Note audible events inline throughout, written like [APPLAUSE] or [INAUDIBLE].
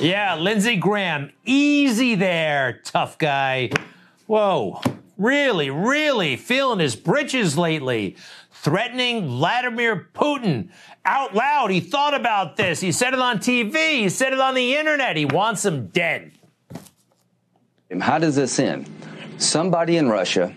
Yeah, Lindsey Graham, easy there, tough guy. Whoa, really, really feeling his britches lately. Threatening Vladimir Putin out loud. He thought about this. He said it on TV. He said it on the internet. He wants him dead. How does this end? Somebody in Russia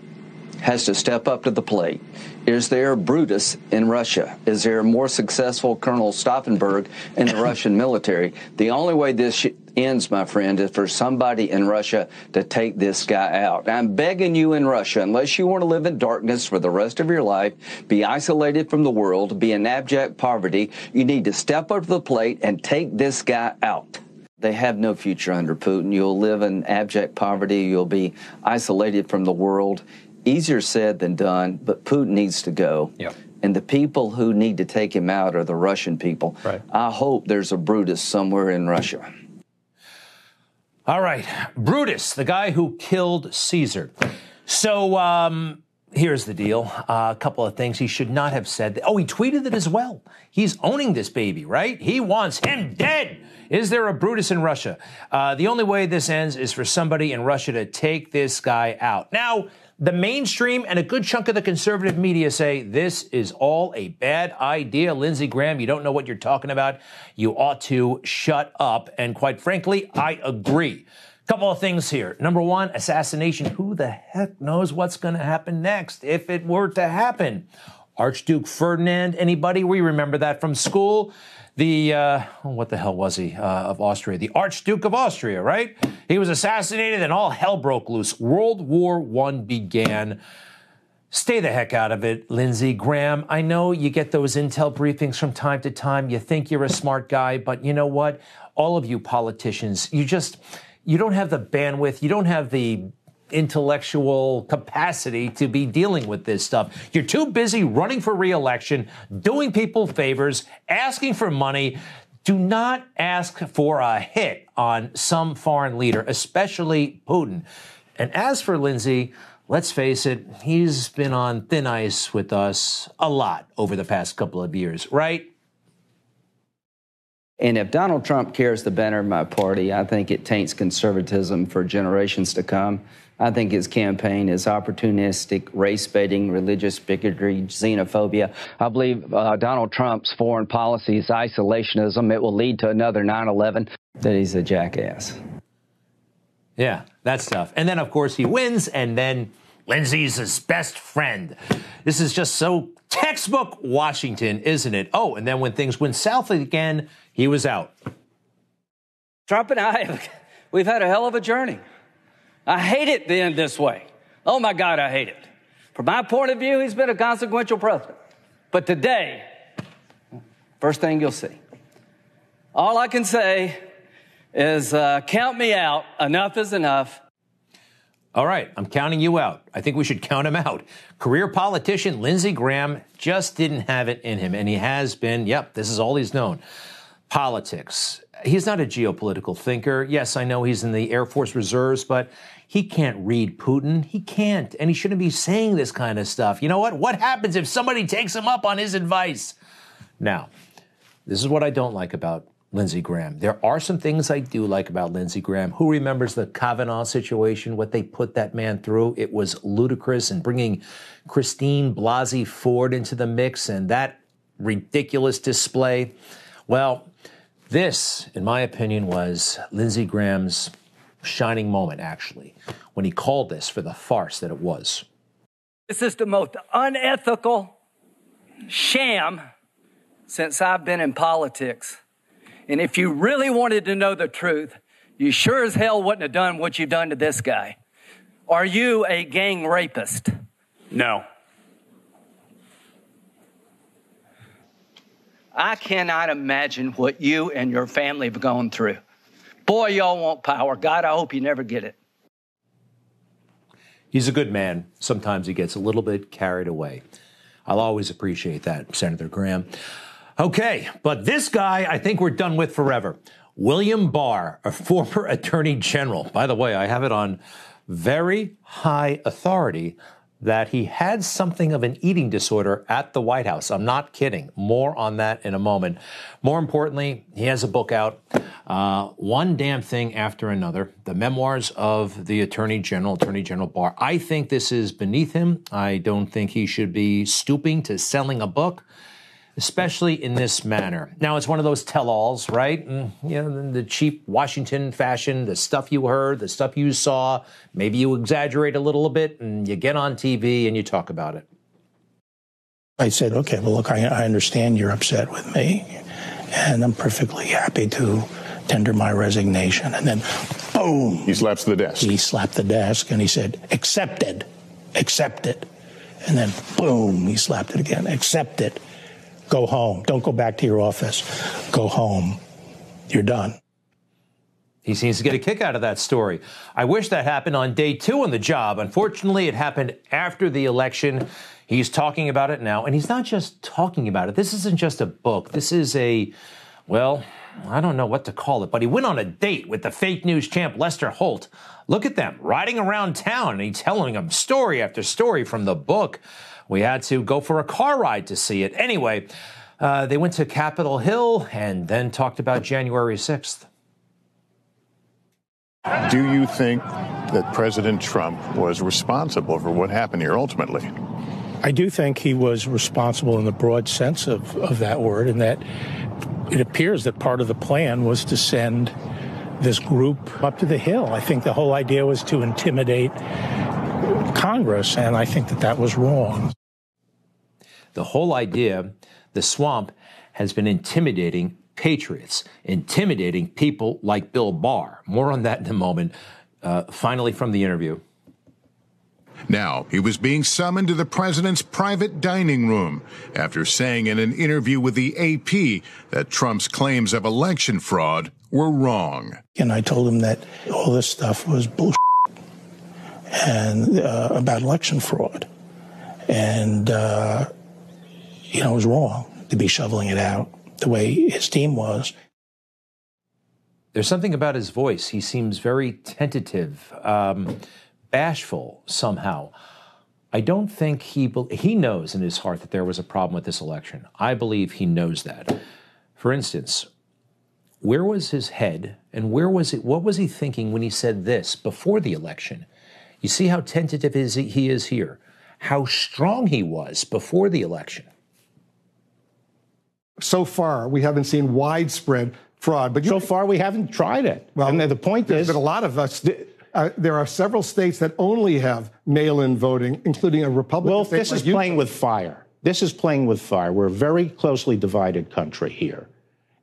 has to step up to the plate. Is there Brutus in Russia? Is there a more successful Colonel Stauffenberg in the [COUGHS] Russian military? The only way this sh- ends, my friend, is for somebody in Russia to take this guy out. I'm begging you in Russia, unless you want to live in darkness for the rest of your life, be isolated from the world, be in abject poverty, you need to step up to the plate and take this guy out. They have no future under Putin. You'll live in abject poverty. You'll be isolated from the world easier said than done, but Putin needs to go. Yep. And the people who need to take him out are the Russian people. Right. I hope there's a Brutus somewhere in Russia. All right, Brutus, the guy who killed Caesar. So um, here's the deal: uh, a couple of things he should not have said. Oh, he tweeted it as well. He's owning this baby, right? He wants him dead. Is there a Brutus in Russia? Uh, the only way this ends is for somebody in Russia to take this guy out. Now, the mainstream and a good chunk of the conservative media say this is all a bad idea. Lindsey Graham, you don't know what you're talking about. You ought to shut up. And quite frankly, I agree. Couple of things here. Number one, assassination. Who the heck knows what's going to happen next if it were to happen? Archduke Ferdinand, anybody? We remember that from school the uh, what the hell was he uh, of Austria? The Archduke of Austria, right? He was assassinated, and all hell broke loose. World War One began. Stay the heck out of it, Lindsey Graham. I know you get those intel briefings from time to time. You think you're a smart guy, but you know what? All of you politicians, you just you don't have the bandwidth. You don't have the intellectual capacity to be dealing with this stuff. You're too busy running for reelection, doing people favors, asking for money. Do not ask for a hit on some foreign leader, especially Putin. And as for Lindsey, let's face it, he's been on thin ice with us a lot over the past couple of years, right? And if Donald Trump cares the better of my party, I think it taints conservatism for generations to come. I think his campaign is opportunistic, race baiting, religious bigotry, xenophobia. I believe uh, Donald Trump's foreign policy is isolationism. It will lead to another 9 11. That he's a jackass. Yeah, that's tough. And then, of course, he wins, and then Lindsey's his best friend. This is just so textbook Washington, isn't it? Oh, and then when things went south again, he was out. Trump and I, we've had a hell of a journey. I hate it being this way. Oh my God, I hate it. From my point of view, he's been a consequential president. But today, first thing you'll see, all I can say is uh, count me out. Enough is enough. All right, I'm counting you out. I think we should count him out. Career politician Lindsey Graham just didn't have it in him, and he has been, yep, this is all he's known. Politics. He's not a geopolitical thinker. Yes, I know he's in the Air Force Reserves, but he can't read Putin. He can't, and he shouldn't be saying this kind of stuff. You know what? What happens if somebody takes him up on his advice? Now, this is what I don't like about Lindsey Graham. There are some things I do like about Lindsey Graham. Who remembers the Kavanaugh situation, what they put that man through? It was ludicrous, and bringing Christine Blasey Ford into the mix and that ridiculous display. Well, This, in my opinion, was Lindsey Graham's shining moment, actually, when he called this for the farce that it was. This is the most unethical sham since I've been in politics. And if you really wanted to know the truth, you sure as hell wouldn't have done what you've done to this guy. Are you a gang rapist? No. I cannot imagine what you and your family have gone through. Boy, y'all want power. God, I hope you never get it. He's a good man. Sometimes he gets a little bit carried away. I'll always appreciate that, Senator Graham. Okay, but this guy I think we're done with forever. William Barr, a former [LAUGHS] attorney general. By the way, I have it on very high authority that he had something of an eating disorder at the White House. I'm not kidding. More on that in a moment. More importantly, he has a book out, uh, One Damn Thing After Another, the memoirs of the Attorney General, Attorney General Barr. I think this is beneath him. I don't think he should be stooping to selling a book especially in this manner. Now, it's one of those tell alls, right? And, mm, you know, the cheap Washington fashion, the stuff you heard, the stuff you saw. Maybe you exaggerate a little bit and you get on TV and you talk about it. I said, okay, well, look, I, I understand you're upset with me, and I'm perfectly happy to tender my resignation. And then, boom. He slaps the desk. He slapped the desk and he said, accepted, accepted. And then, boom, he slapped it again, accepted. Go home. Don't go back to your office. Go home. You're done. He seems to get a kick out of that story. I wish that happened on day two on the job. Unfortunately, it happened after the election. He's talking about it now, and he's not just talking about it. This isn't just a book. This is a, well, I don't know what to call it, but he went on a date with the fake news champ Lester Holt. Look at them riding around town, and he's telling him story after story from the book. We had to go for a car ride to see it. Anyway, uh, they went to Capitol Hill and then talked about January 6th. Do you think that President Trump was responsible for what happened here ultimately? I do think he was responsible in the broad sense of, of that word, and that it appears that part of the plan was to send this group up to the Hill. I think the whole idea was to intimidate Congress, and I think that that was wrong. The whole idea, the swamp, has been intimidating patriots, intimidating people like Bill Barr. More on that in a moment. Uh, finally, from the interview. Now, he was being summoned to the president's private dining room after saying in an interview with the AP that Trump's claims of election fraud were wrong. And I told him that all this stuff was bullshit and uh, about election fraud. And, uh, you know, it was wrong to be shoveling it out the way his team was. There's something about his voice. He seems very tentative, um, bashful somehow. I don't think he he knows in his heart that there was a problem with this election. I believe he knows that. For instance, where was his head and where was it what was he thinking when he said this before the election? You see how tentative he is here, how strong he was before the election. So far, we haven't seen widespread fraud. But so far, we haven't tried it. Well, and the point is, but a lot of us. Uh, there are several states that only have mail-in voting, including a Republican. Well, this like is playing with fire. This is playing with fire. We're a very closely divided country here.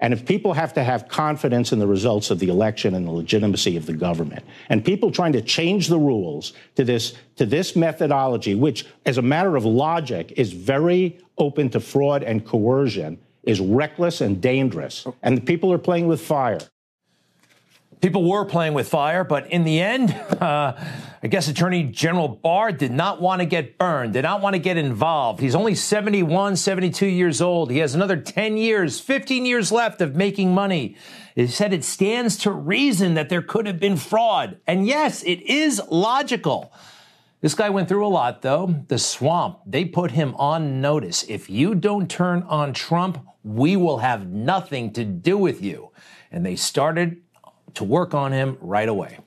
And if people have to have confidence in the results of the election and the legitimacy of the government, and people trying to change the rules to this, to this methodology, which, as a matter of logic, is very open to fraud and coercion, is reckless and dangerous. And the people are playing with fire. People were playing with fire, but in the end, [LAUGHS] uh, I guess Attorney General Barr did not want to get burned, did not want to get involved. He's only 71, 72 years old. He has another 10 years, 15 years left of making money. He said it stands to reason that there could have been fraud. And yes, it is logical. This guy went through a lot, though. The swamp, they put him on notice. If you don't turn on Trump, we will have nothing to do with you. And they started to work on him right away.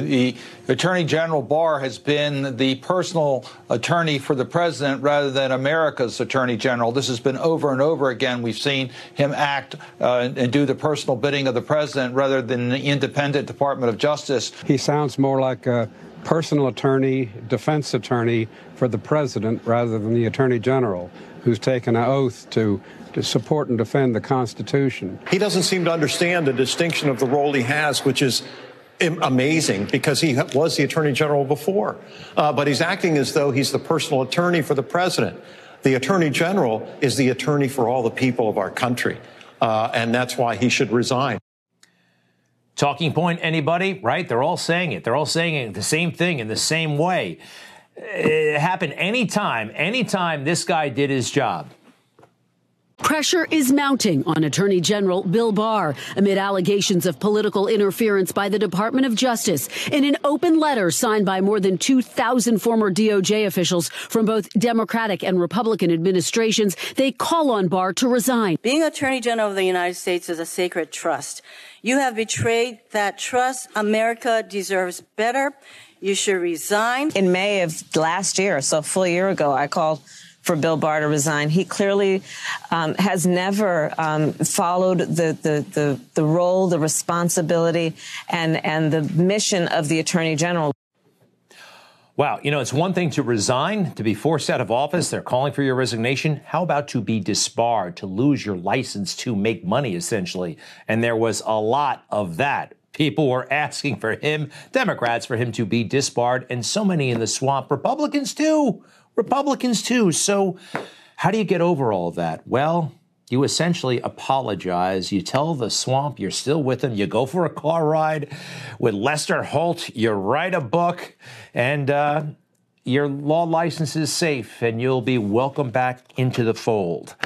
The Attorney General Barr has been the personal attorney for the president rather than America's Attorney General. This has been over and over again. We've seen him act uh, and do the personal bidding of the president rather than the independent Department of Justice. He sounds more like a personal attorney, defense attorney for the president rather than the Attorney General, who's taken an oath to to support and defend the Constitution. He doesn't seem to understand the distinction of the role he has, which is amazing because he was the attorney general before. Uh, but he's acting as though he's the personal attorney for the president. The attorney general is the attorney for all the people of our country. Uh, and that's why he should resign. Talking point, anybody? Right? They're all saying it. They're all saying it the same thing in the same way. It happened anytime, anytime this guy did his job. Pressure is mounting on Attorney General Bill Barr amid allegations of political interference by the Department of Justice. In an open letter signed by more than 2,000 former DOJ officials from both Democratic and Republican administrations, they call on Barr to resign. Being Attorney General of the United States is a sacred trust. You have betrayed that trust. America deserves better. You should resign. In May of last year, so a full year ago, I called for Bill Barr to resign. He clearly um, has never um, followed the, the, the, the role, the responsibility, and, and the mission of the Attorney General. Wow, you know, it's one thing to resign, to be forced out of office. They're calling for your resignation. How about to be disbarred, to lose your license to make money, essentially? And there was a lot of that. People were asking for him, Democrats, for him to be disbarred, and so many in the swamp, Republicans too. Republicans too. So, how do you get over all that? Well, you essentially apologize. You tell the swamp you're still with them. You go for a car ride with Lester Holt. You write a book, and uh, your law license is safe, and you'll be welcomed back into the fold.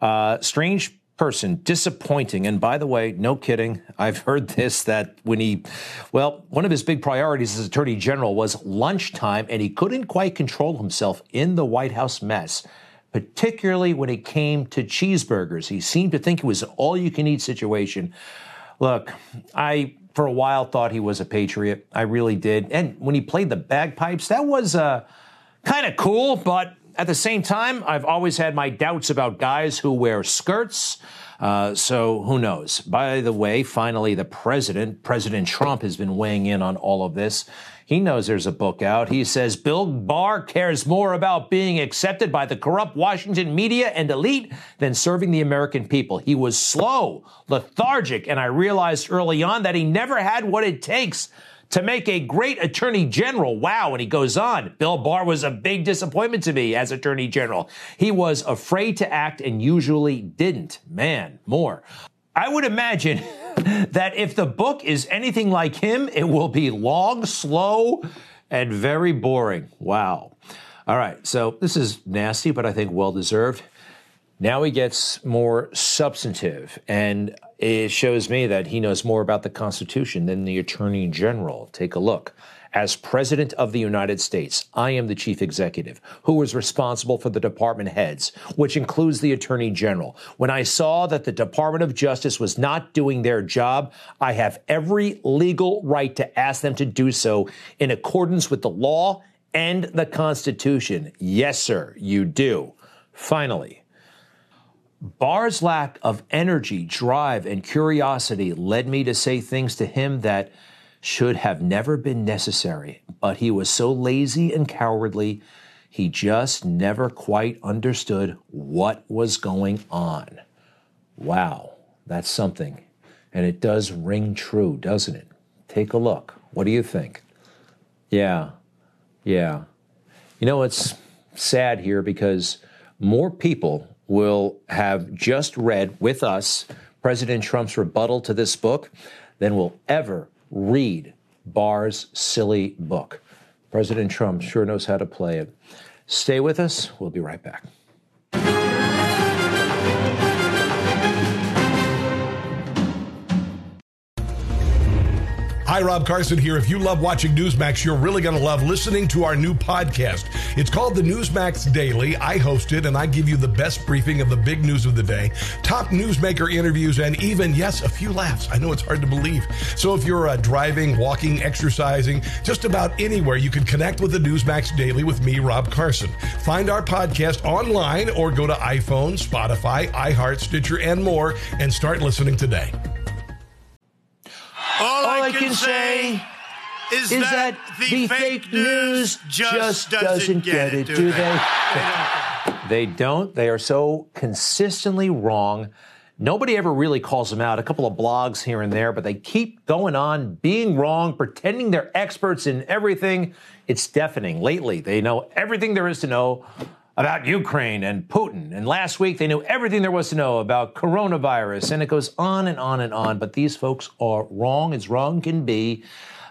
Uh, strange person, disappointing. And by the way, no kidding, I've heard this that when he, well, one of his big priorities as Attorney General was lunchtime, and he couldn't quite control himself in the White House mess, particularly when it came to cheeseburgers. He seemed to think it was all you can eat situation. Look, I for a while thought he was a patriot. I really did. And when he played the bagpipes, that was uh, kind of cool, but at the same time, I've always had my doubts about guys who wear skirts. Uh, so who knows? By the way, finally, the president, President Trump, has been weighing in on all of this. He knows there's a book out. He says Bill Barr cares more about being accepted by the corrupt Washington media and elite than serving the American people. He was slow, lethargic, and I realized early on that he never had what it takes to make a great attorney general. Wow. And he goes on. Bill Barr was a big disappointment to me as attorney general. He was afraid to act and usually didn't. Man, more. I would imagine [LAUGHS] that if the book is anything like him, it will be long, slow, and very boring. Wow. All right. So this is nasty, but I think well deserved. Now he gets more substantive, and it shows me that he knows more about the Constitution than the Attorney General. Take a look. As President of the United States, I am the Chief Executive who is responsible for the department heads, which includes the Attorney General. When I saw that the Department of Justice was not doing their job, I have every legal right to ask them to do so in accordance with the law and the Constitution. Yes, sir, you do. Finally, Barr's lack of energy, drive, and curiosity led me to say things to him that should have never been necessary, but he was so lazy and cowardly, he just never quite understood what was going on. Wow, that's something. And it does ring true, doesn't it? Take a look. What do you think? Yeah, yeah. You know, it's sad here because more people will have just read with us President Trump's rebuttal to this book than will ever read Barr's silly book. President Trump sure knows how to play it. Stay with us. We'll be right back. Hi, Rob Carson here. If you love watching Newsmax, you're really going to love listening to our new podcast. It's called the Newsmax Daily. I host it and I give you the best briefing of the big news of the day, top newsmaker interviews, and even, yes, a few laughs. I know it's hard to believe. So if you're uh, driving, walking, exercising, just about anywhere, you can connect with the Newsmax Daily with me, Rob Carson. Find our podcast online or go to iPhone, Spotify, iHeart, Stitcher, and more and start listening today. All, I, can, say is, is that, that the fake news just, doesn't get it, do they? They don't. They are so consistently wrong. Nobody ever really calls them out. A couple of blogs here and there, but they keep going on being wrong, pretending they're experts in everything. It's deafening. Lately, they know everything there is to know about Ukraine and Putin. And last week, they knew everything there was to know about coronavirus. And it goes on and on and on. But these folks are wrong as wrong can be.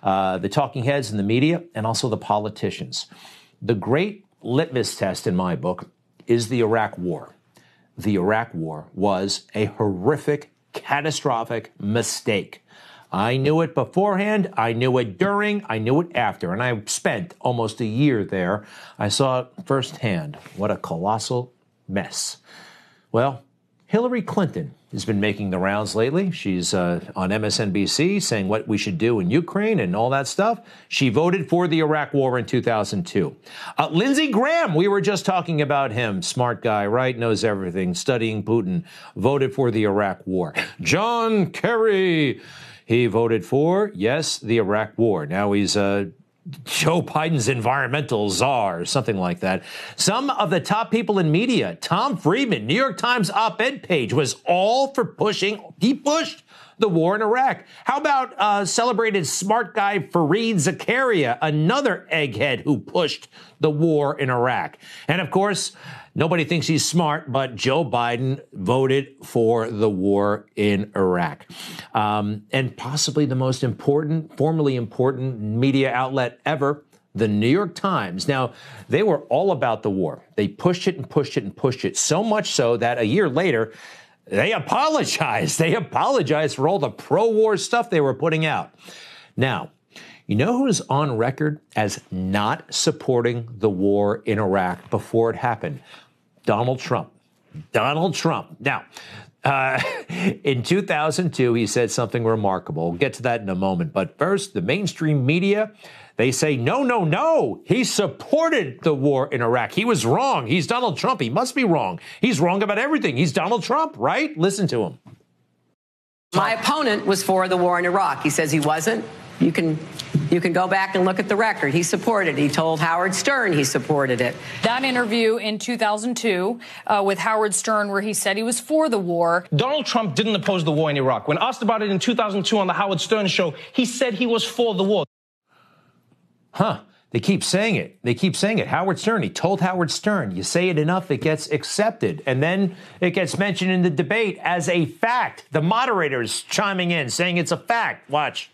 Uh, the talking heads in the media and also the politicians. The great litmus test in my book is the Iraq War. The Iraq War was a horrific, catastrophic mistake. I knew it beforehand, I knew it during, I knew it after, and I spent almost a year there. I saw it firsthand. What a colossal mess. Well, Hillary Clinton has been making the rounds lately. She's uh, on MSNBC saying what we should do in Ukraine and all that stuff. She voted for the Iraq War in 2002. Uh, Lindsey Graham, we were just talking about him. Smart guy, right? Knows everything. Studying Putin. Voted for the Iraq War. John Kerry. He voted for, yes, the Iraq War. Now he's uh, Joe Biden's environmental czar, something like that. Some of the top people in media, Tom Friedman, New York Times op ed page, was all for pushing, he pushed the war in Iraq. How about uh, celebrated smart guy Fareed Zakaria, another egghead who pushed the war in Iraq? And of course, Nobody thinks he's smart, but Joe Biden voted for the war in Iraq. Um, and possibly the most important, formally important media outlet ever, the New York Times. Now, they were all about the war. They pushed it and pushed it and pushed it, so much so that a year later, they apologized. [LAUGHS] They apologized for all the pro war stuff they were putting out. Now, you know who's on record as not supporting the war in Iraq before it happened? Donald Trump. Donald Trump. Now, uh, [LAUGHS] in 2002, he said something remarkable. We'll get to that in a moment. But first, the mainstream media, they say, no, no, no. He supported the war in Iraq. He was wrong. He's Donald Trump. He must be wrong. He's wrong about everything. He's Donald Trump, right? Listen to him. My opponent was for the war in Iraq. He says he wasn't. You can you can go back and look at the record. He supported. It. He told Howard Stern he supported it. That interview in 2002 uh, with Howard Stern, where he said he was for the war. Donald Trump didn't oppose the war in Iraq. When asked about it in 2002 on the Howard Stern show, he said he was for the war. Huh. They keep saying it. They keep saying it. Howard Stern, he told Howard Stern, you say it enough, it gets accepted. And then it gets mentioned in the debate as a fact. The moderators chiming in, saying it's a fact. Watch.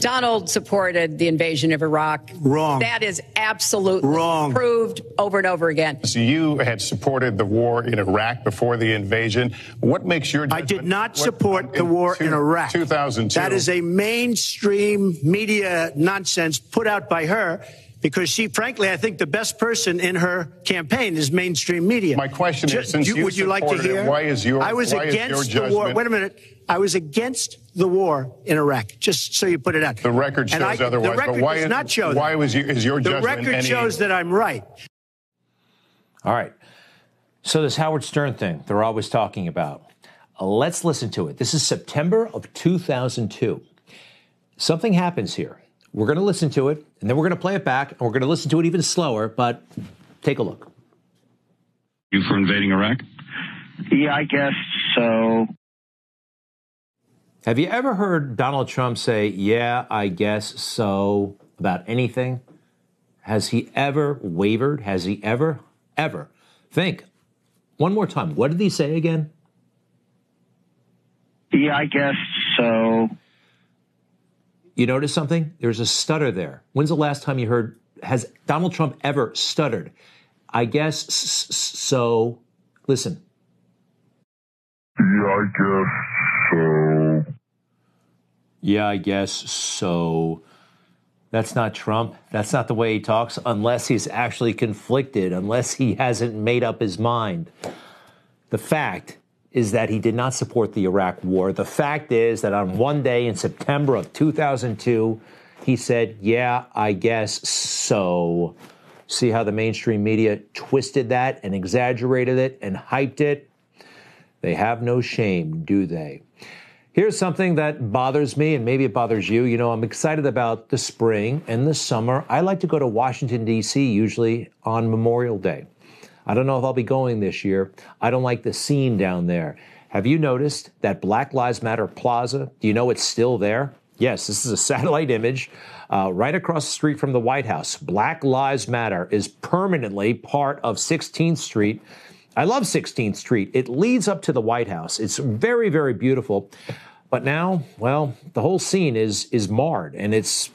Donald supported the invasion of Iraq. Wrong. That is absolutely wrong. Proved over and over again. So you had supported the war in Iraq before the invasion. What makes your I did not support the war in, two, in Iraq. 2002. That is a mainstream media nonsense put out by her because she, frankly, I think the best person in her campaign is mainstream media. My question is, since you, would you like to hear? It, why is your I was against the war. Wait a minute. I was against the war in Iraq. Just so you put it out. The record shows I, otherwise. The record but why does is, not show Why that. was you, is your the judgment? The record any... shows that I'm right. All right. So this Howard Stern thing they're always talking about. Uh, let's listen to it. This is September of 2002. Something happens here. We're going to listen to it, and then we're going to play it back, and we're going to listen to it even slower. But take a look. You for invading Iraq? Yeah, I guess so. Have you ever heard Donald Trump say, Yeah, I guess so, about anything? Has he ever wavered? Has he ever, ever? Think. One more time. What did he say again? Yeah, I guess so. You notice something? There's a stutter there. When's the last time you heard, has Donald Trump ever stuttered? I guess so. Listen. Yeah, I guess so. Yeah, I guess so. That's not Trump. That's not the way he talks unless he's actually conflicted, unless he hasn't made up his mind. The fact is that he did not support the Iraq war. The fact is that on one day in September of 2002, he said, Yeah, I guess so. See how the mainstream media twisted that and exaggerated it and hyped it? They have no shame, do they? Here's something that bothers me, and maybe it bothers you. You know, I'm excited about the spring and the summer. I like to go to Washington, D.C., usually on Memorial Day. I don't know if I'll be going this year. I don't like the scene down there. Have you noticed that Black Lives Matter Plaza? Do you know it's still there? Yes, this is a [LAUGHS] satellite image uh, right across the street from the White House. Black Lives Matter is permanently part of 16th Street. I love 16th Street. It leads up to the White House. It's very, very beautiful. But now, well, the whole scene is is marred and it's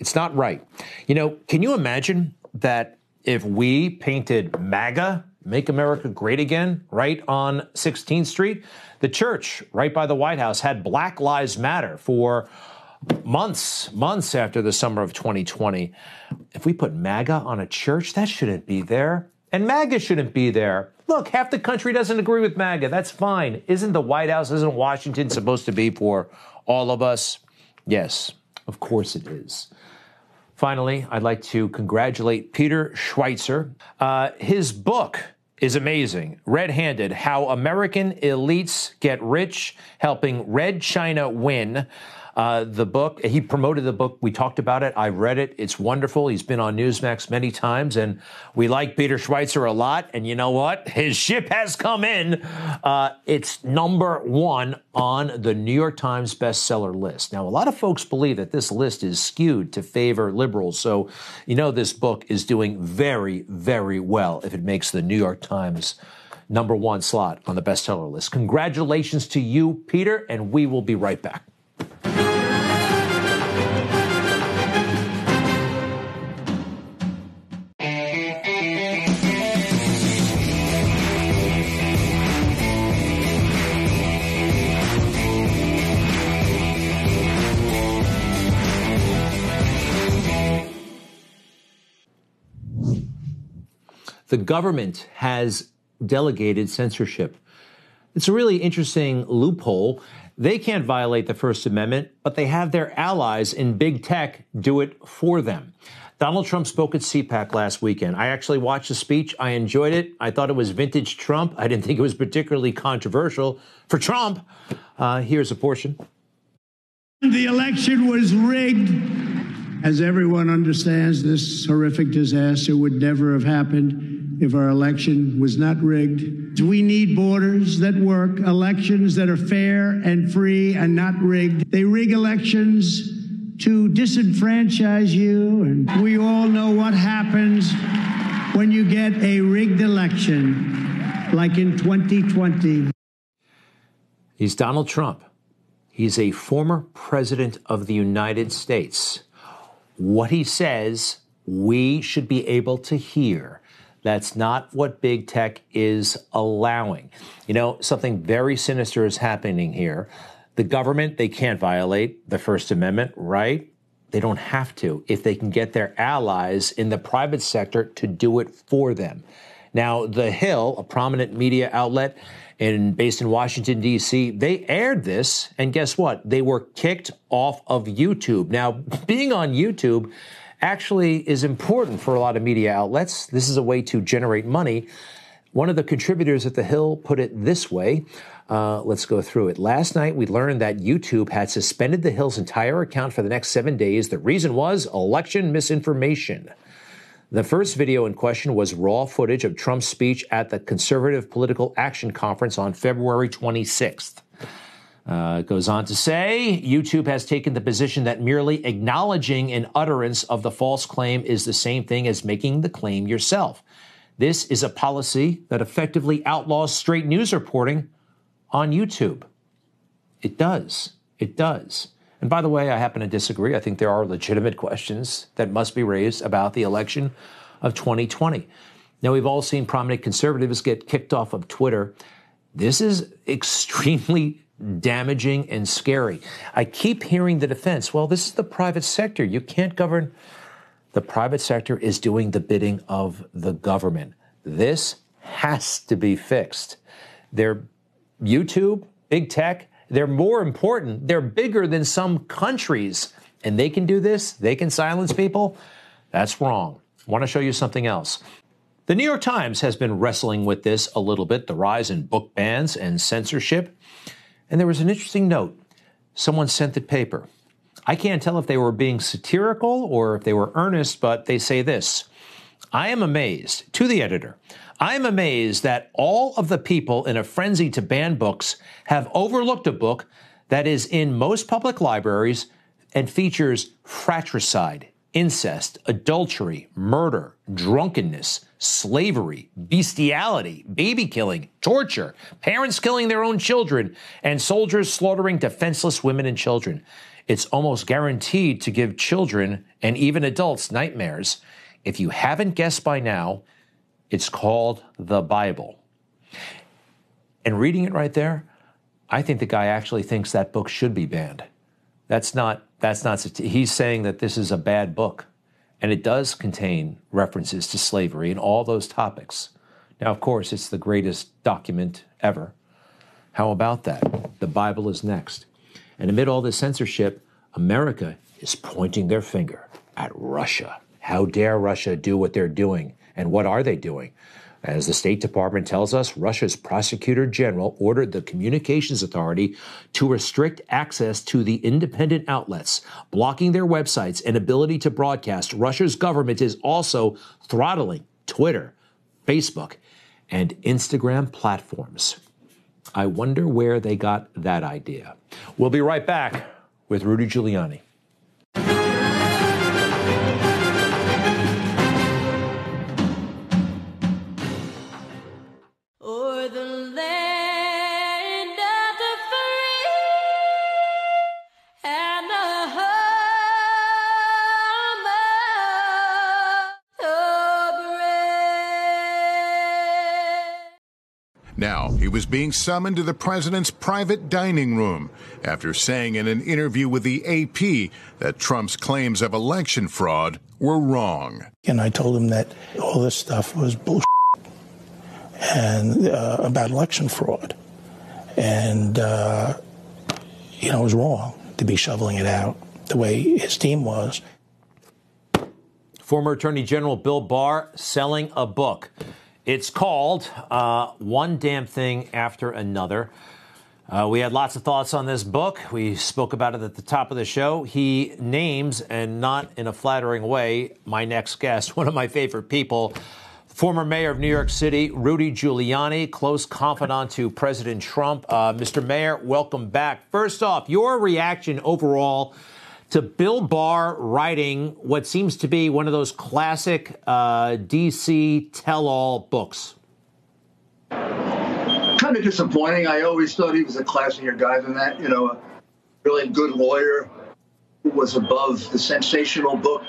it's not right. You know, can you imagine that if we painted MAGA, Make America Great Again, right on 16th Street, the church right by the White House had Black Lives Matter for months, months after the summer of 2020. If we put MAGA on a church, that shouldn't be there. And MAGA shouldn't be there. Look, half the country doesn't agree with MAGA. That's fine. Isn't the White House, isn't Washington supposed to be for all of us? Yes, of course it is. Finally, I'd like to congratulate Peter Schweizer. Uh, his book is amazing. Red Handed How American Elites Get Rich, Helping Red China Win. Uh, the book, he promoted the book. We talked about it. I read it. It's wonderful. He's been on Newsmax many times, and we like Peter Schweizer a lot. And you know what? [LAUGHS] His ship has come in. Uh, it's number one on the New York Times bestseller list. Now, a lot of folks believe that this list is skewed to favor liberals. So, you know, this book is doing very, very well if it makes the New York Times number one slot on the bestseller list. Congratulations to you, Peter, and we will be right back. The government has delegated censorship. It's a really interesting loophole. They can't violate the First Amendment, but they have their allies in big tech do it for them. Donald Trump spoke at CPAC last weekend. I actually watched the speech. I enjoyed it. I thought it was vintage Trump. I didn't [LAUGHS] think it was particularly controversial for Trump. Uh, here's a portion. The election was rigged. As everyone understands, this horrific disaster would never have happened if our election was not rigged. Do we need borders that work, elections that are fair and free and not rigged. They rig elections to disenfranchise you, and we all know what happens when you get a rigged election, like in 2020. He's Donald Trump. He's a former president of the United States. What he says, we should be able to hear. That's not what big tech is allowing. You know, something very sinister is happening here. The government, they can't violate the First Amendment, right? They don't have to if they can get their allies in the private sector to do it for them. Now, The Hill, a prominent media outlet in, based in Washington, D.C., they aired this, and guess what? They were kicked off of YouTube. Now, being on YouTube, actually is important for a lot of media outlets. This is a way to generate money. One of the contributors at The Hill put it this way. Uh, let's go through it. Last night, we learned that YouTube had suspended The Hill's entire account for the next seven days. The reason was election misinformation. The first video in question was raw footage of Trump's speech at the Conservative Political Action Conference on February 26th. Uh, goes on to say YouTube has taken the position that merely acknowledging an utterance of the false claim is the same thing as making the claim yourself. This is a policy that effectively outlaws straight news reporting on YouTube. It does. It does. And by the way, I happen to disagree. I think there are legitimate questions that must be raised about the election of 2020. Now, we've all seen prominent conservatives get kicked off of Twitter. This is extremely damaging and scary. I keep hearing the defense well, this is the private sector. You can't govern. The private sector is doing the bidding of the government. This has to be fixed. They're YouTube, big tech, they're more important. They're bigger than some countries. And they can do this, they can silence people. That's wrong. I want to show you something else. The New York Times has been wrestling with this a little bit the rise in book bans and censorship. And there was an interesting note. Someone sent the paper. I can't tell if they were being satirical or if they were earnest, but they say this I am amazed, to the editor, I am amazed that all of the people in a frenzy to ban books have overlooked a book that is in most public libraries and features fratricide, incest, adultery, murder, drunkenness, slavery, bestiality, baby killing, torture, parents killing their own children, and soldiers slaughtering defenseless women and children. It's almost guaranteed to give children and even adults nightmares. If you haven't guessed by now, it's called the Bible. And reading it right there, I think the guy actually thinks that book should be banned. That's not that's not he's saying that this is a bad book and it does contain references to slavery and all those topics. Now of course it's the greatest document ever. How about that? The Bible is next. And amid all this censorship, America is pointing their finger at Russia. How dare Russia do what they're doing? And what are they doing? As the State Department tells us, Russia's prosecutor general ordered the Communications Authority to restrict access to the independent outlets, blocking their websites and ability to broadcast. Russia's government is also throttling Twitter, Facebook, and Instagram platforms. I wonder where they got that idea. We'll be right back with Rudy Giuliani. Was being summoned to the president's private dining room after saying in an interview with the AP that Trump's claims of election fraud were wrong. And I told him that all this stuff was bullshit and uh, about election fraud. And, uh, you know, it was wrong to be shoveling it out the way his team was. Former Attorney General Bill Barr selling a book. It's called uh, One Damn Thing After Another. Uh, we had lots of thoughts on this book. We spoke about it at the top of the show. He names, and not in a flattering way, my next guest, [LAUGHS] one of my favorite people, former mayor of New York City, Rudy Giuliani, close confidant to President Trump. Uh, Mr. Mayor, welcome back. First off, your reaction overall to Bill Barr writing what seems to be one of those classic uh, DC tell all books? Kind of disappointing. I always thought he was a classier guy than that. You know, a really good lawyer who was above the sensational book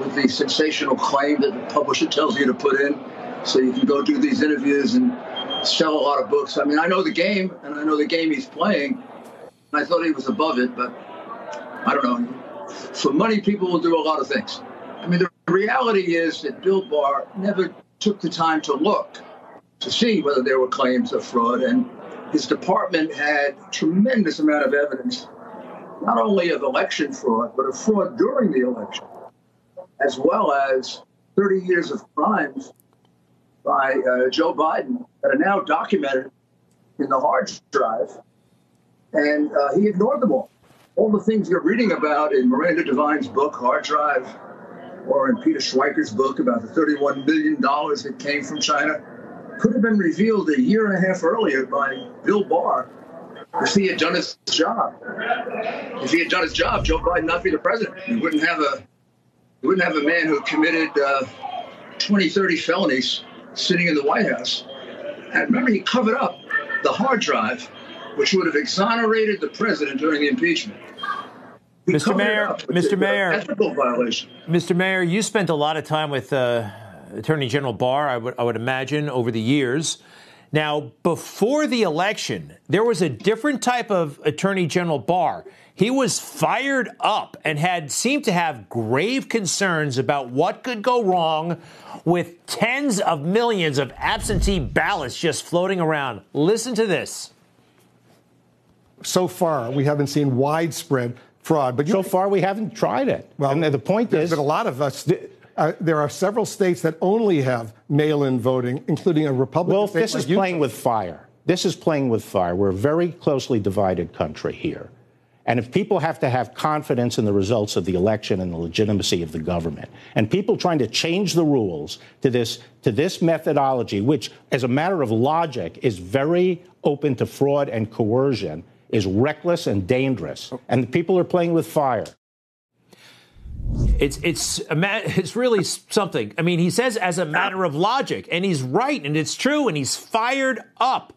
with the sensational claim that the publisher tells you to put in so you can go do these interviews and sell a lot of books. I mean, I know the game and I know the game he's playing. I thought he was above it, but I don't know. For money, people will do a lot of things. I mean, the reality is that Bill Barr never took the time to look to see whether there were claims of fraud, and his department had tremendous amount of evidence, not only of election fraud, but of fraud during the election, as well as 30 years of crimes by uh, Joe Biden that are now documented in the hard drive, and uh, he ignored them all all the things you're reading about in Miranda Devine's book, Hard Drive, or in Peter Schweizer's book about the $31 million that came from China, could have been revealed a year and a half earlier by Bill Barr if he had done his job. If he had done his job, Joe Biden not be the president. We wouldn't have a we wouldn't have a man who committed uh, 20, 30 felonies sitting in the White House. And remember, he covered up the hard drive, which would have exonerated the president during the impeachment. Mr. Mayor, Mr. Mayor, ethical violation. Mr. Mayor, you spent a lot of time with uh, Attorney General Barr, I would, I would imagine, over the years. Now, before the election, there was a different type of Attorney General Barr. He was fired up and had seemed to have grave concerns about what could go wrong with tens of millions of absentee ballots just floating around. Listen to this. So far, we haven't seen widespread fraud, but you, so far we haven't tried it. Well, and the point is, been a lot of us. Uh, there are several states that only have mail-in voting, including a Republican well, this like is Utah. playing with fire. This is playing with fire. We're a very closely divided country here. And if people have to have confidence in the results of the election and the legitimacy of the government, and people trying to change the rules to this, to this methodology, which, as a matter of logic, is very open to fraud and coercion, is reckless and dangerous. And the people are playing with fire. It's it's [LAUGHS] it's really something. I mean, he says as a matter of logic, and he's right, and it's true, and he's fired up.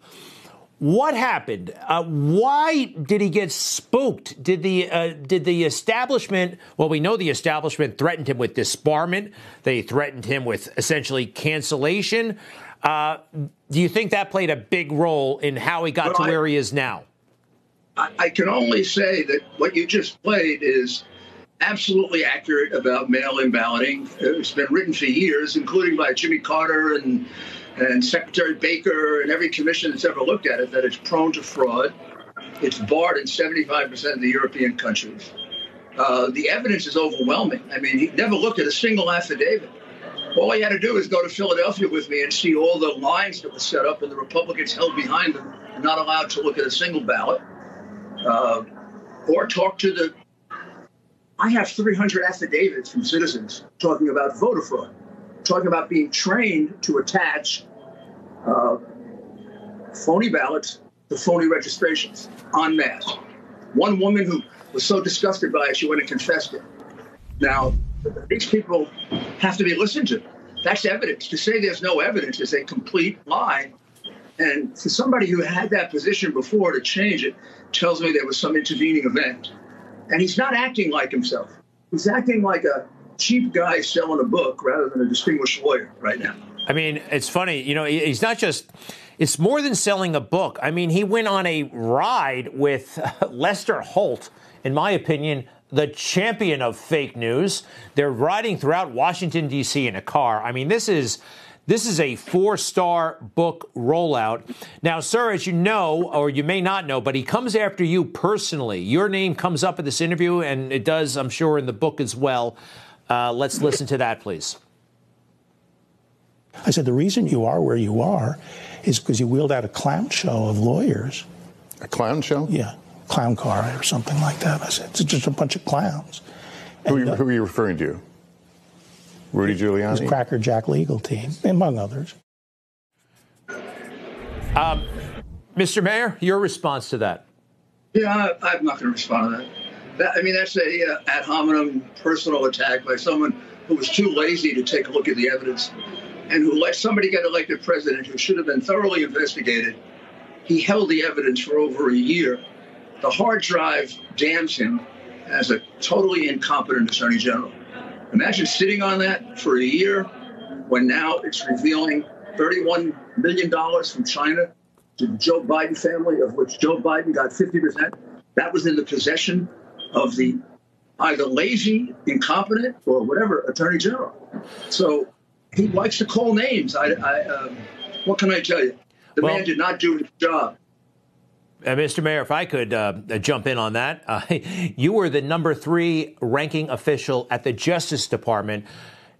What happened? Uh, why did he get spooked? Did the uh, did the establishment? Well, we know the establishment threatened him with disbarment. They threatened him with essentially cancellation. Uh, do you think that played a big role in how he got Well, to I- where he is now? I, I can only say that what you just played is absolutely accurate about mail-in balloting. It's been written for years, including by Jimmy Carter and and Secretary Baker and every commission that's ever looked at it, that it's prone to fraud. It's barred in 75% of the European countries. Uh, the evidence is overwhelming. I mean, he never looked at a single affidavit. All he had to do is go to Philadelphia with me and see all the lines that were set up, and the Republicans held behind them, not allowed to look at a single ballot, uh, or talk to the. I have 300 affidavits from citizens talking about voter fraud, talking about being trained to attach uh, phony ballots to phony registrations en masse. One woman who was so disgusted by it, she went and confessed it. Now, these people have to be listened to. That's evidence. To say there's no evidence is a complete lie. And for somebody who had that position before to change it tells me there was some intervening event. And he's not acting like himself. He's acting like a cheap guy selling a book rather than a distinguished lawyer right now. I mean, it's funny. You know, he- he's not just. It's more than selling a book. I mean, he went on a ride with [LAUGHS] Lester Holt, in my opinion, the champion of fake news. They're riding throughout Washington D.C. in a car. I mean, this is this is a four-star book rollout. Now, sir, as you know, or you may not know, but he comes after you personally. Your name comes up in this interview, and it does, I'm sure, in the book as well. Uh, let's listen to that, please. I said, the reason you are where you are is because you wheeled out a clown show of lawyers. A clown show? Yeah, clown car or something like that. I said, it's just a bunch of clowns. Who, are you, who are you referring to? Rudy His Giuliani? Cracker Jack legal team, among others. Um, Mr. Mayor, your response to that? Yeah, I, I'm not going to respond to that. that. I mean, that's a uh, ad hominem personal attack by someone who was too lazy to take a look at the evidence and who let somebody get elected president who should have been thoroughly investigated. He held the evidence for over a year. The hard drive damns him as a totally incompetent attorney general. Imagine sitting on that for a year when now it's revealing $31 million from China to the Joe Biden family, of which Joe Biden got 50%. That was in the possession of the either lazy, incompetent, or whatever attorney general. So he likes to call names. I, I uh, what can I tell you? The Well- man did not do his job. Uh, Mr. Mayor, if I could uh, uh, jump in on that, uh, [LAUGHS] you were the number three ranking official at the Justice Department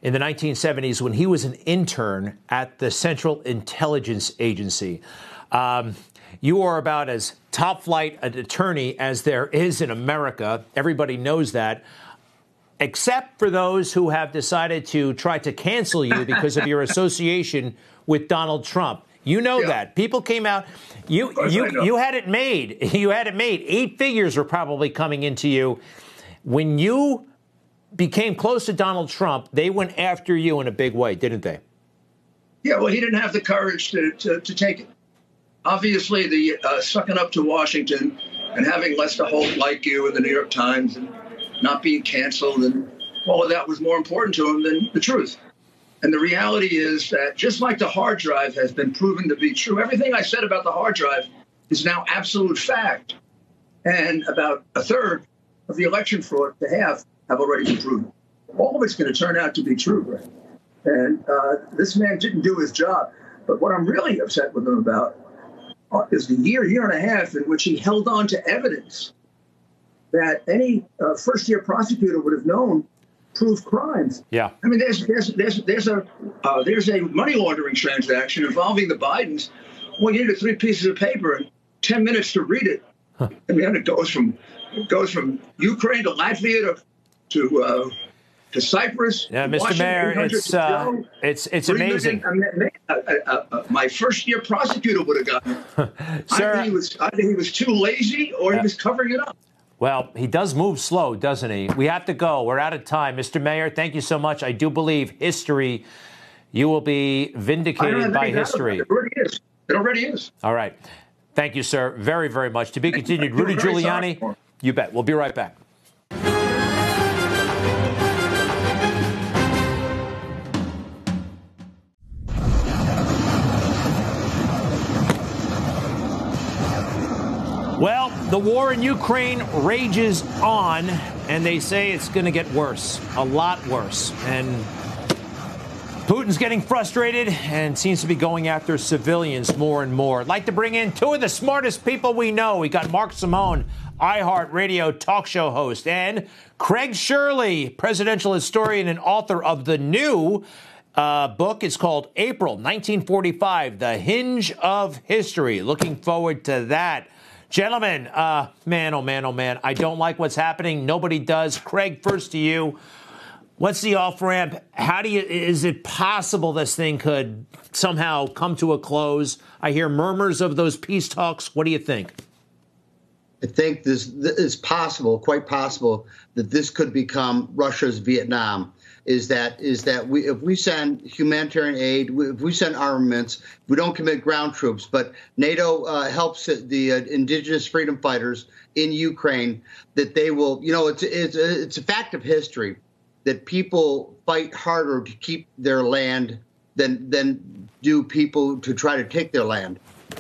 in the 1970s when he was an intern at the Central Intelligence Agency. Um, you are about as top flight an attorney as there is in America. Everybody knows that. Except for those who have decided to try to cancel you because of your [LAUGHS] association with Donald Trump. You know that. People came out. You you you had it made. [LAUGHS] You had it made. Eight figures were probably coming into you. When you became close to Donald Trump, they went after you in a big way, didn't they? Yeah, well, he didn't have the courage to, to, to take it. Obviously, the uh, sucking up to Washington and having Lester Holt like you in the New York Times and not being canceled and all of that was more important to him than the truth. And the reality is that just like the hard drive has been proven to be true, everything I said about the hard drive is now absolute fact. And about a third of the election fraud to have have already been proven. All of it's going to turn out to be true, Greg. And uh, this man didn't do his job. But what I'm really upset with him about uh, is the year, year and a half in which he held on to evidence that any uh, first year prosecutor would have known prove crimes. Yeah. I mean, there's there's there's there's a uh, there's a money laundering transaction involving the Bidens. Well, you needed three pieces of paper and ten minutes to read it. Huh. I mean, it goes from it goes from Ukraine to Latvia to to uh, to Cyprus. Yeah, Mr. Washington, Mayor, it's uh, it's it's amazing. I mean, uh, uh, my first year prosecutor would have gotten it. [LAUGHS] Sir, either he was either he was too lazy or he was covering it up. Well, he does move slow, doesn't he? We have to go. We're out of time. Mr. Mayor, thank you so much. I do believe history, you will be vindicated by history. It already is. It already is. All right. Thank you, sir, very, very much. To be continued, Rudy Giuliani. You bet. We'll be right back. The war in Ukraine rages on, and they say it's going to get worse, a lot worse. And Putin's getting frustrated and seems to be going after civilians more and more. I'd like to bring in two of the smartest people we know. We got Mark Simone, iHeartRadio talk show host, and Craig Shirley, presidential historian and author of the new uh, book. It's called April 1945 The Hinge of History. Looking forward to that. Gentlemen, uh, man, oh man, oh man, I don't like what's happening. Nobody does. Craig, first to you. What's the off ramp? How do you? Is it possible this thing could somehow come to a close? I hear murmurs of those peace talks. What do you think? I think this, this is possible, quite possible, that this could become Russia's Vietnam is that is that we if we send humanitarian aid, if we send armaments, we don't commit ground troops, but NATO uh, helps the uh, indigenous freedom fighters in Ukraine. That they will, you know, it's it's it's a fact of history that people fight harder to keep their land than than do people to try to take their land.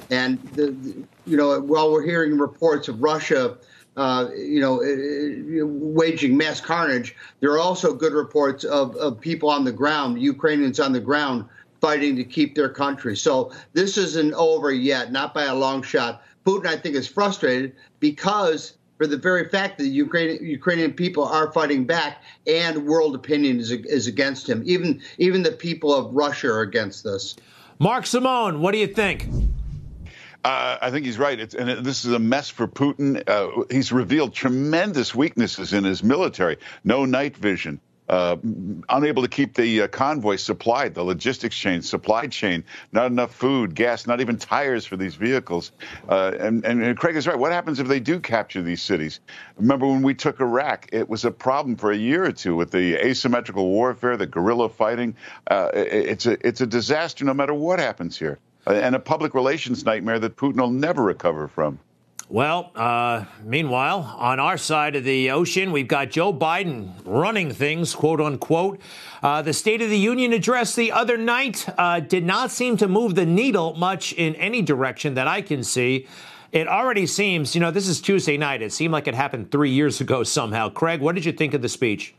And the, the, you know, while we're hearing reports of Russia uh, you know, uh, waging mass carnage. There are also good reports of, of people on the ground, Ukrainians on the ground, fighting to keep their country. So this isn't over yet, not by a long shot. Putin, I think, is frustrated because for the very fact that the Ukrainian, Ukrainian people are fighting back and world opinion is, is against him. Even even the people of Russia are against this. Mark Simone, what do you think? Uh, I think he's right. It's, and this is a mess for Putin. Uh, he's revealed tremendous weaknesses in his military. No night vision. Uh, unable to keep the uh, convoy supplied, the logistics chain, supply chain, not enough food, gas, not even tires for these vehicles. Uh, and, and, Craig is right. What happens if they do capture these cities? Remember when we took Iraq? It was a problem for a year or two with the asymmetrical warfare, the guerrilla fighting. Uh, it, it's a it's a disaster no matter what happens here and a public relations nightmare that Putin will never recover from. Well, uh, meanwhile, on our side of the ocean, we've got Joe Biden running things, quote unquote. Uh, the State of the Union address the other night uh, did not seem to move the needle much in any direction that I can see. It already seems, you know, this is Tuesday night. It seemed like it happened three years ago somehow. Craig, what did you think of the speech?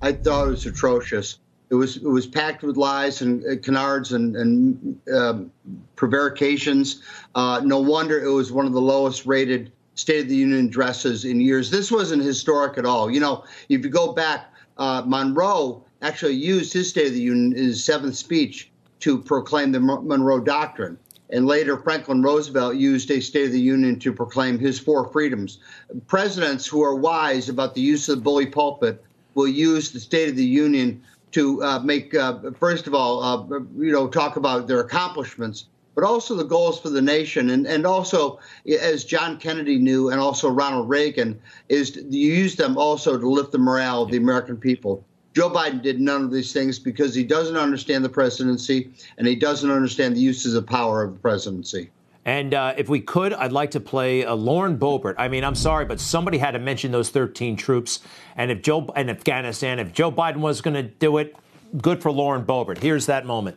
I thought it was atrocious. It was it was packed with lies and uh, canards and, and um, prevarications. Uh, no wonder it was one of the lowest rated State of the Union addresses in years. This wasn't historic at all. You know, if you go back, uh, Monroe actually used his State of the Union, his seventh speech, to proclaim the Monroe Doctrine. And later, Franklin Roosevelt used a State of the Union to proclaim his four freedoms. Presidents who are wise about the use of the bully pulpit will use the State of the Union to uh, make, uh, first of all, uh, you know, talk about their accomplishments, but also the goals for the nation, and and also, as John Kennedy knew, and also Ronald Reagan, is to use them also to lift the morale of the American people. Joe Biden did none of these things because he doesn't understand the presidency and he doesn't understand the uses of power of the presidency. And uh, if we could, I'd like to play uh, Lauren Boebert. I mean, I'm sorry, but somebody had to mention those 13 troops. And if Joe in Afghanistan, if Joe Biden was going to do it, good for Lauren Boebert. Here's that moment.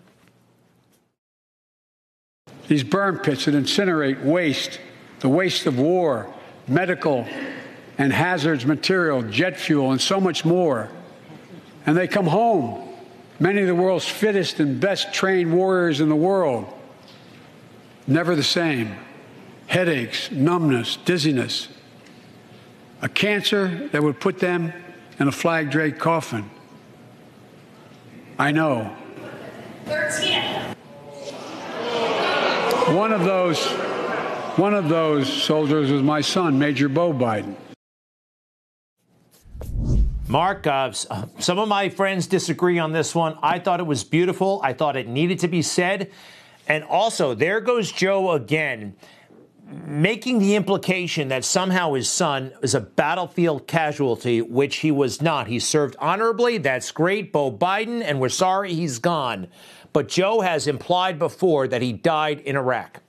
These burn pits that incinerate waste, the waste of war, medical and hazards material, jet fuel, and so much more. And they come home, many of the world's fittest and best trained warriors in the world. Never the same. Headaches, numbness, dizziness. A cancer that would put them in a flag draped coffin. I know. 13. One of those one of those soldiers was my son, Major Beau Biden. Mark, uh, some of my friends disagree on this one. I thought it was beautiful. I thought it needed to be said. And also, there goes Joe again, making the implication that somehow his son is a battlefield casualty, which he was not. He served honorably. That's great. Beau Biden, and we're sorry he's gone. But Joe has implied before that he died in Iraq.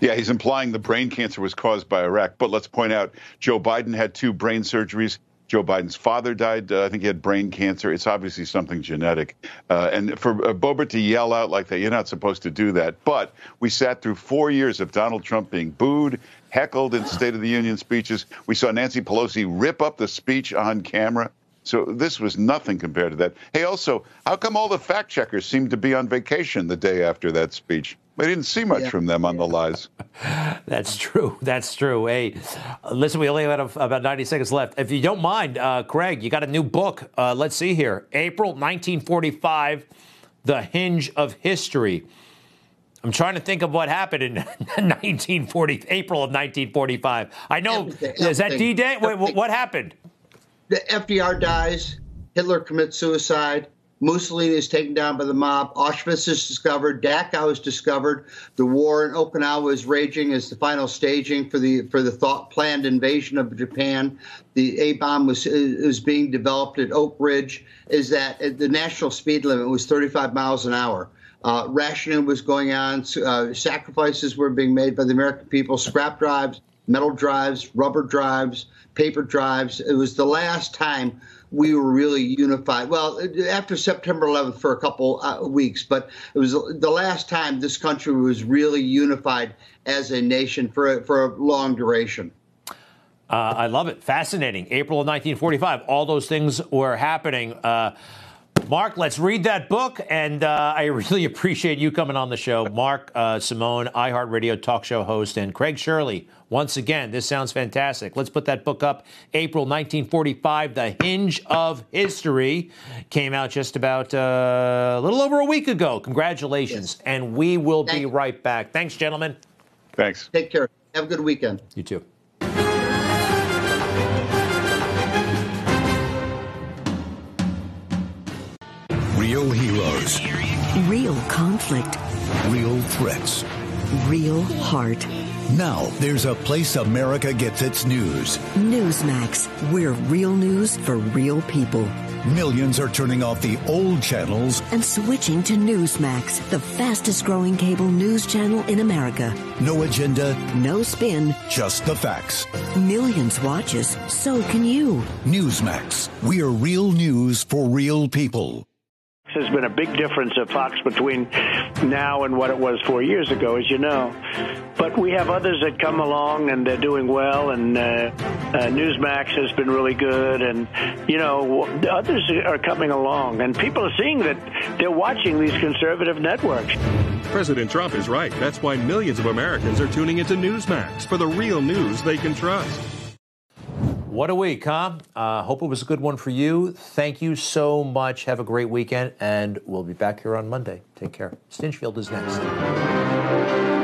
Yeah, he's implying the brain cancer was caused by Iraq. But let's point out Joe Biden had two brain surgeries. Joe Biden's father died. Uh, I think he had brain cancer. It's obviously something genetic. Uh, and for uh, Boebert to yell out like that, you're not supposed to do that. But we sat through four years of Donald Trump being booed, heckled in State of the Union speeches. We saw Nancy Pelosi rip up the speech on camera. So this was nothing compared to that. Hey, also, how come all the fact checkers seemed to be on vacation the day after that speech? We didn't see much yeah. from them on the lies. [LAUGHS] That's true. That's true. Hey, listen, we only have about 90 seconds left. If you don't mind, uh, Craig, you got a new book. Uh, let's see here. April 1945, The Hinge of History. I'm trying to think of what happened in [LAUGHS] 1940, April of 1945. I know, everything, is that D Day? What, what happened? the FDR dies, Hitler commits suicide, Mussolini is taken down by the mob, Auschwitz is discovered, Dachau is discovered, the war in Okinawa is raging as the final staging for the for the thought planned invasion of Japan. The A bomb was is being developed at Oak Ridge. Is that the national speed limit was 35 miles an hour. Uh, rationing was going on. Uh, sacrifices were being made by the American people. Scrap drives, metal drives, rubber drives, paper drives. It was the last time we were really unified. Well, after September 11th for a couple uh, weeks, but it was the last time this country was really unified as a nation for a, for a long duration. Uh, I love it. Fascinating. April of 1945. All those things were happening. Uh, Mark, let's read that book. And uh, I really [LAUGHS] appreciate you coming on the show. Mark uh, Simone, iHeartRadio talk show host, and Craig Shirley. Once again, this sounds fantastic. Let's put that book up. April 1945, The Hinge of History. Came out just about uh, a little over a week ago. Congratulations. Yes. And we will Thank be right back. Thanks, gentlemen. Thanks. Take care. Have a good weekend. You too. Real heroes. Real conflict. Real threats. Real heart. Now, there's a place America gets its news. Newsmax. We're real news for real people. Millions are turning off the old channels and switching to Newsmax, the fastest growing cable news channel in America. No agenda, no spin, just the facts. Millions watch us, so can you. Newsmax. We are real news for real people. There's been a big difference at Fox between now and what it was four years ago, as you know. But we have others that come along and they're doing well, and uh, uh, Newsmax has been really good, and you know others are coming along, and people are seeing that they're watching these conservative networks. President Trump is right. That's why millions of Americans are tuning into Newsmax for the real news they can trust. What a week, huh? Uh, hope it was a good one for you. Thank you so much. Have a great weekend, and we'll be back here on Monday. Take care. Stinchfield is next.